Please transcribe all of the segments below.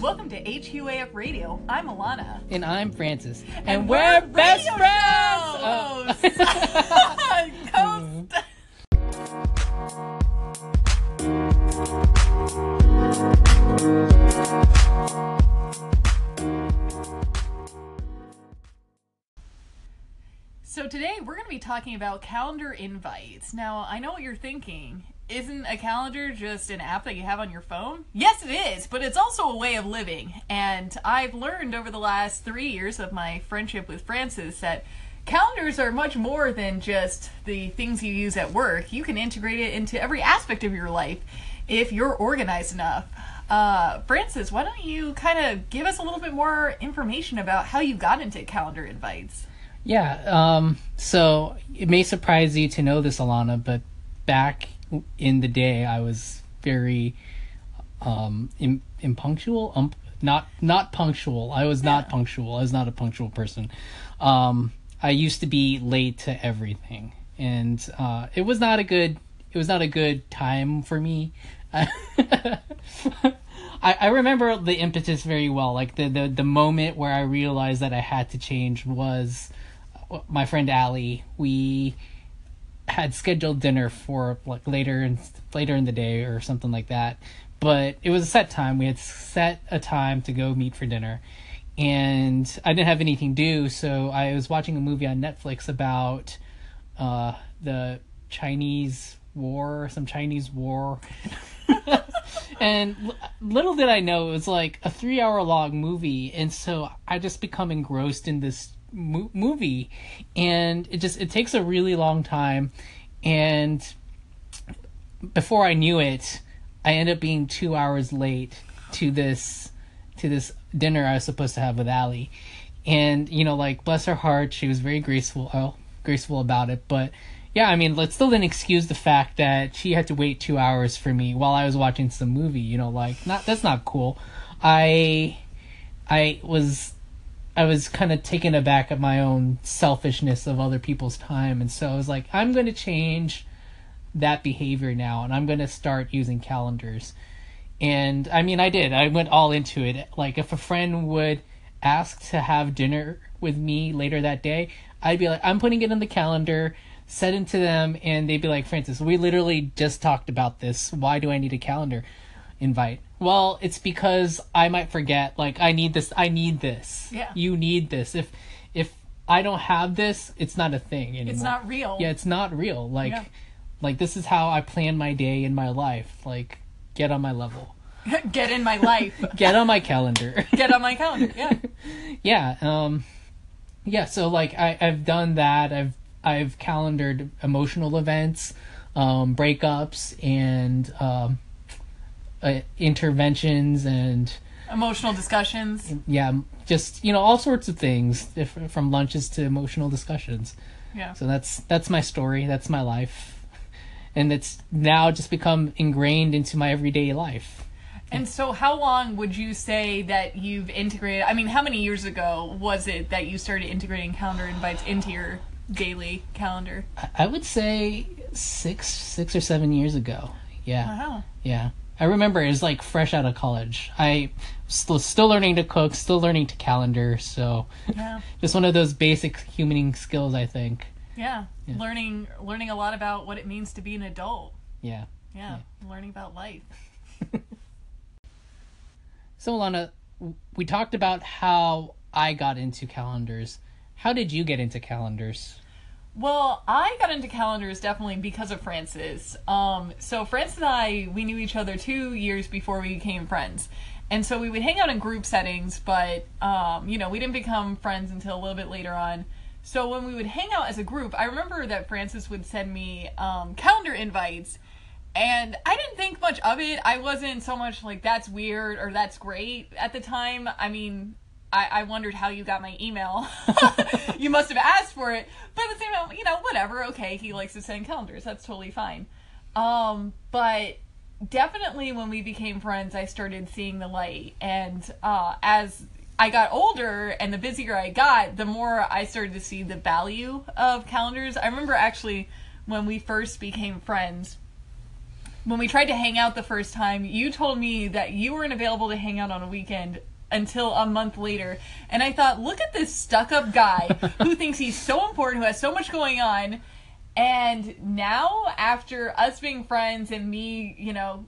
Welcome to HUAF Radio. I'm Alana. And I'm Francis. And, And we're, we're best friends! Oh. to be talking about calendar invites. Now, I know what you're thinking. Isn't a calendar just an app that you have on your phone? Yes, it is, but it's also a way of living. And I've learned over the last three years of my friendship with Francis that calendars are much more than just the things you use at work. You can integrate it into every aspect of your life if you're organized enough. Uh, Francis, why don't you kind of give us a little bit more information about how you got into calendar invites? Yeah, um, so it may surprise you to know this, Alana, but back in the day, I was very um, im- impunctual. Um, not not punctual. I was not punctual. I was not a punctual person. Um, I used to be late to everything, and uh, it was not a good. It was not a good time for me. I, I remember the impetus very well. Like the, the the moment where I realized that I had to change was my friend Allie. We had scheduled dinner for like later in later in the day or something like that. But it was a set time. We had set a time to go meet for dinner. And I didn't have anything to do, so I was watching a movie on Netflix about uh, the Chinese war, some Chinese war. and little did I know it was like a three hour long movie, and so I just become engrossed in this mo- movie, and it just it takes a really long time, and before I knew it, I end up being two hours late to this to this dinner I was supposed to have with Allie, and you know like bless her heart, she was very graceful, oh, graceful about it, but yeah, I mean, let's still didn't excuse the fact that she had to wait two hours for me while I was watching some movie. You know, like not that's not cool. I, I was, I was kind of taken aback at my own selfishness of other people's time, and so I was like, I'm going to change that behavior now, and I'm going to start using calendars. And I mean, I did. I went all into it. Like, if a friend would ask to have dinner with me later that day, I'd be like, I'm putting it in the calendar send it to them and they'd be like francis we literally just talked about this why do i need a calendar invite well it's because i might forget like i need this i need this Yeah. you need this if if i don't have this it's not a thing anymore It's not real. yeah it's not real like Yeah. like this is how i plan my day in my life like get on my level Get in my life. get on my calendar Get on my calendar. Yeah. yeah um yeah so like I, i've done that i've i've calendared emotional events um breakups and um uh, interventions and Emotional discussions. yeah just you know all sorts of things if, from lunches to emotional discussions Yeah. so that's that's my story that's my life and it's now just become ingrained into my everyday life And so, how long would you say that you've integrated? I mean, how many years ago was it that you started integrating calendar invites into your daily calendar? I- i would say six six or seven years ago yeah Wow. Yeah. I remember it was like fresh out of college. I still still learning to cook, still learning to calendar, so Yeah. just one of those basic humaning skills I think. Yeah. Learning learning a lot about what it means to be an adult. Yeah. Yeah. Learning about life. So Lana, we talked about how I got into calendars. How did you get into calendars? Well, I got into calendars definitely because of Francis. Um, so Francis and I, we knew each other two years before we became friends. And so we would hang out in group settings, but, um, you know, we didn't become friends until a little bit later on. So when we would hang out as a group, I remember that Francis would send me um, calendar invites. And I didn't think much of it. I wasn't so much like, that's weird or that's great at the time. I mean, I, I wondered how you got my email. you must have asked for it. But at the same time, you know, whatever. Okay, he likes to send calendars. That's totally fine. Um, but definitely when we became friends, I started seeing the light. And uh, as I got older and the busier I got, the more I started to see the value of calendars. I remember actually when we first became friends, when we tried to hang out the first time, you told me that you weren't available to hang out on a weekend until a month later. And I thought, look at this stuck up guy who thinks he's so important, who has so much going on. And now, after us being friends and me, you know,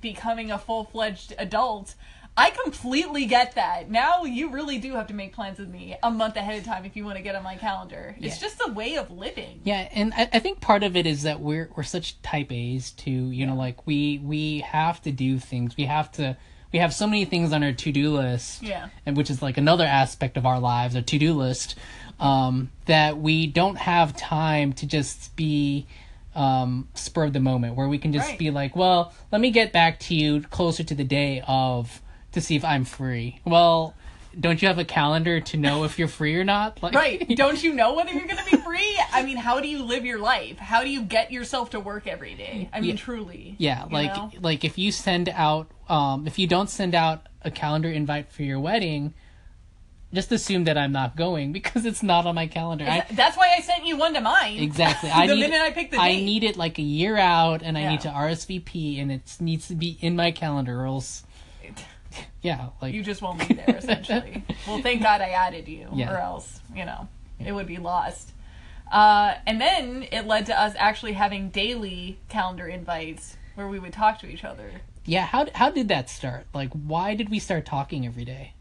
becoming a full fledged adult, I completely get that. Now you really do have to make plans with me a month ahead of time if you want to get on my calendar. It's just a way of living. Yeah, and I, I think part of it is that we're we're such type A's too. You know, like we we have to do things. We have to. We have so many things on our to do list. Yeah. and which is like another aspect of our lives, our to do list, um, that we don't have time to just be um, spur of the moment, where we can just Right. be like, well, let me get back to you closer to the day of to see if I'm free. Well, don't you have a calendar to know if you're free or not? Like, Right. Don't you know whether you're going to be free? I mean, how do you live your life? How do you get yourself to work every day? I mean, Yeah. truly. Yeah, like know? like if you send out um if you don't send out a calendar invite for your wedding, just assume that I'm not going because it's not on my calendar. I, That's why I sent you one to mine. exactly. I the need, minute I picked the date. I need it like a year out and I Yeah. need to RSVP and it needs to be in my calendar or else yeah, like You just won't be there, essentially. well, thank God I added you, Yeah. or else, you know, it would be lost. Uh, and then it led to us actually having daily calendar invites where we would talk to each other. yeah, how how did that start? Like why did we start talking every day?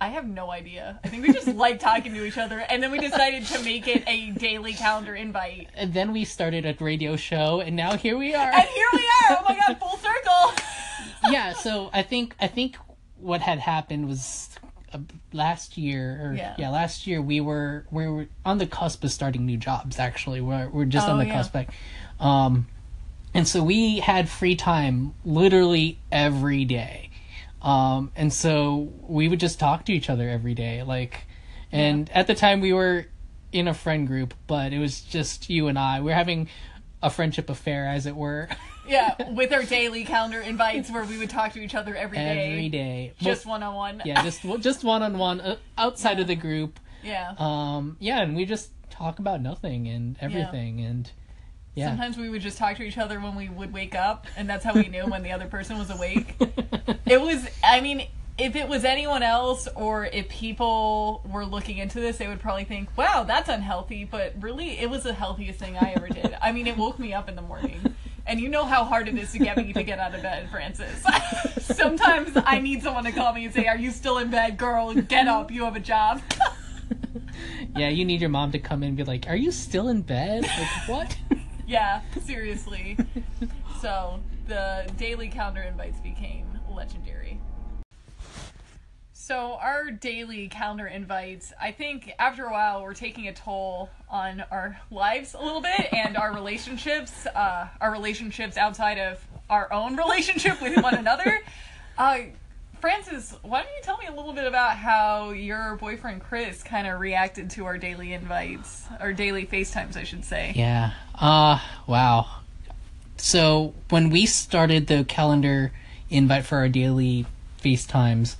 I have no idea. I think we just like talking to each other, and then we decided to make it a daily calendar invite. And then we started a radio show and now here we are. And here we are! Oh my god, full circle! Yeah so i think i think what had happened was uh, last year or Yeah. yeah. last year we were we were on the cusp of starting new jobs actually we're, we're just Oh, on the yeah. cusp like, um and so we had free time literally every day um and so we would just talk to each other every day like and at the time we were in a friend group but it was just you and i we are having a friendship affair as it were Yeah, with our daily calendar invites where we would talk to each other every day. every day Just one on one. yeah just just one on one outside of the group Yeah. um yeah and we just talk about nothing and everything and yeah Sometimes we would just talk to each other when we would wake up, and that's how we knew when the other person was awake. It was, I mean, if it was anyone else or if people were looking into this, they would probably think, wow, that's unhealthy. But really, it was the healthiest thing I ever did. I mean, it woke me up in the morning. And you know how hard it is to get me to get out of bed, Francis. Sometimes I need someone to call me and say, Are you still in bed, girl? Get up, you have a job. yeah you need your mom to come in and be like are you still in bed like what Yeah, seriously. so the daily calendar invites became legendary. So our daily calendar invites, I think after a while we're taking a toll on our lives a little bit and our relationships, uh, our relationships outside of our own relationship with one another. Uh, Francis, why don't you tell me a little bit about how your boyfriend Chris kind of reacted to our daily invites, or daily FaceTimes, I should say. yeah uh wow so when we started the calendar invite for our daily facetimes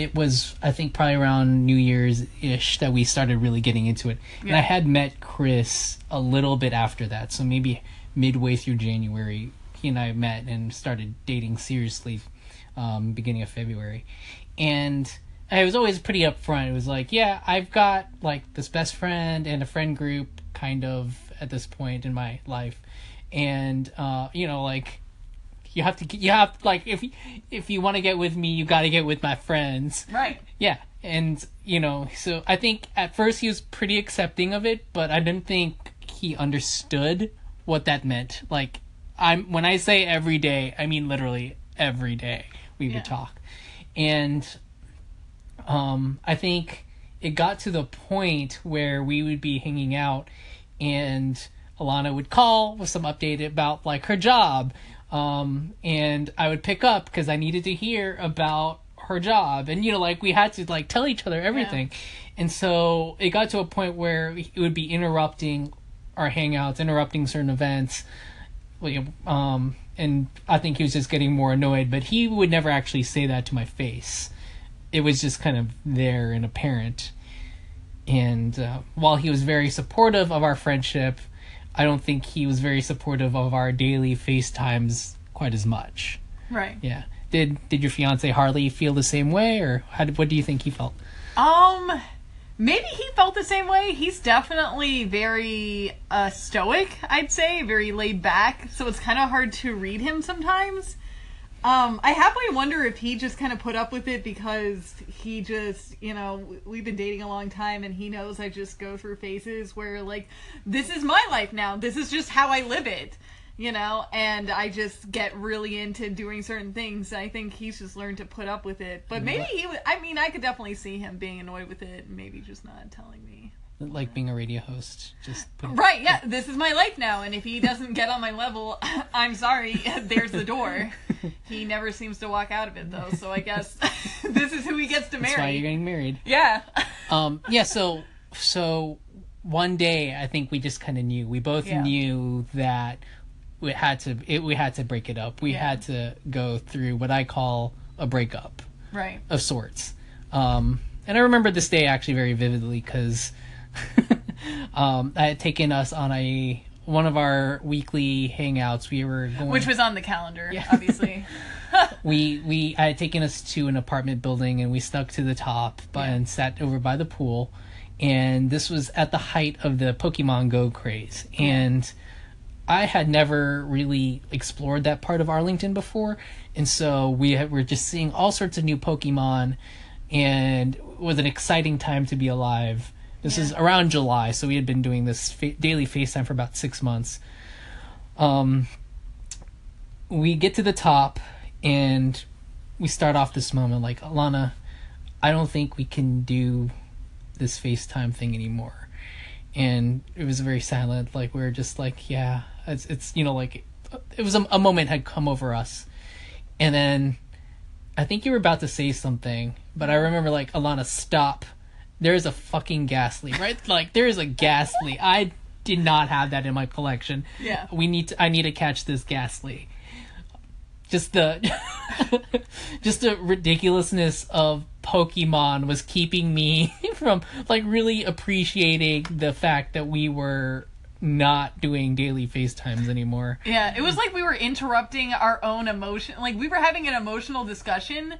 it was i think probably around new year's ish that we started really getting into it. And i had met chris a little bit after that so maybe midway through january he and i met and started dating seriously um, beginning of february. And i was always pretty upfront. It was like yeah i've got like this best friend and a friend group kind of at this point in my life. And uh, you know like you have to you have like if if you want to get with me you got to get with my friends Right. yeah and you know so i think at first he was pretty accepting of it but i didn't think he understood what that meant like i'm when i say every day i mean literally every day we Yeah. would talk and um i think it got to the point where we would be hanging out and alana would call with some update about like her job um and i would pick up because i needed to hear about her job. And you know like we had to like tell each other everything. And so it got to a point where it would be interrupting our hangouts interrupting certain events. Um and i think he was just getting more annoyed but he would never actually say that to my face. It was just kind of there and apparent. And uh, while he was very supportive of our friendship i don't think he was very supportive of our daily facetimes quite as much. Right. Yeah. Did did your fiance Harley feel the same way, or how did, what do you think he felt? Um, maybe he felt the same way. He's definitely very uh, stoic, I'd say, very laid back. So it's kind of hard to read him sometimes. Um, I halfway wonder if he just kind of put up with it because he just, you know, we've been dating a long time and he knows I just go through phases where, like, this is my life now. This is just how I live it, you know, and I just get really into doing certain things. I think he's just learned to put up with it. But maybe he, would- I mean, I could definitely see him being annoyed with it and maybe just not telling me. Like being a radio host, just put, Right, yeah, this is my life now, and if he doesn't get on my level, I'm sorry, there's the door. He never seems to walk out of it, though, so I guess this is who he gets to That's why you're marry. getting married. Yeah. Um, yeah. So so one day I think we just kind of knew. We both Yeah. knew that we had to it, we had to break it up. We Yeah. had to go through what I call a breakup. Right. of sorts. Um, and I remember this day actually very vividly because um, I had taken us on a one of our weekly hangouts. We were going, Which was on the calendar, obviously. we we I had taken us to an apartment building and we stuck to the top by, and sat over by the pool. And this was at the height of the Pokemon Go craze, and I had never really explored that part of Arlington before, and so we had, were just seeing all sorts of new Pokemon, and it was an exciting time to be alive. This is around July, so we had been doing this fa- daily FaceTime for about six months. Um, we get to the top, and we start off this moment like Alana, I don't think we can do this FaceTime thing anymore. And it was very silent. Like we are just like, yeah, it's it's you know like it was a, a moment had come over us, and then I think you were about to say something, but I remember like Alana, stop. There's a fucking Gastly, right? like there is a Gastly. I did not have that in my collection. Yeah. We need to. I need to catch this Gastly just the just the ridiculousness of Pokemon was keeping me from like really appreciating the fact that we were not doing daily FaceTimes anymore. Yeah, it was like we were interrupting our own emotion. Like we were having an emotional discussion,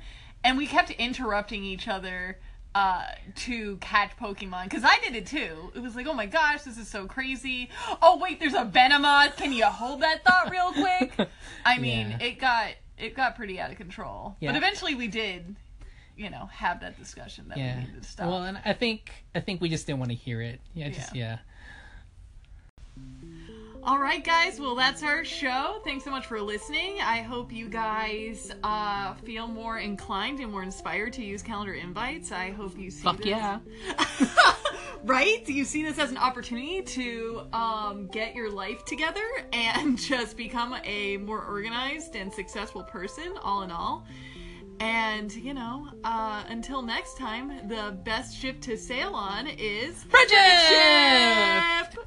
and we kept interrupting each other uh to catch pokemon because i did it too it was like oh my gosh this is so crazy oh wait there's a venomoth can you hold that thought real quick i mean Yeah. it got it got pretty out of control Yeah. but eventually we did you know have that discussion that Yeah. we needed to stop Well, and I think I think we just didn't want to hear it. Yeah, just yeah. All right, guys. Well, that's our show. Thanks so much for listening. I hope you guys uh, feel more inclined and more inspired to use calendar invites. I hope you see Fuck this. yeah. right? You see this as an opportunity to um, get your life together and just become a more organized and successful person, all in all. And, you know, uh, until next time, the best ship to sail on is Friendship! Friendship!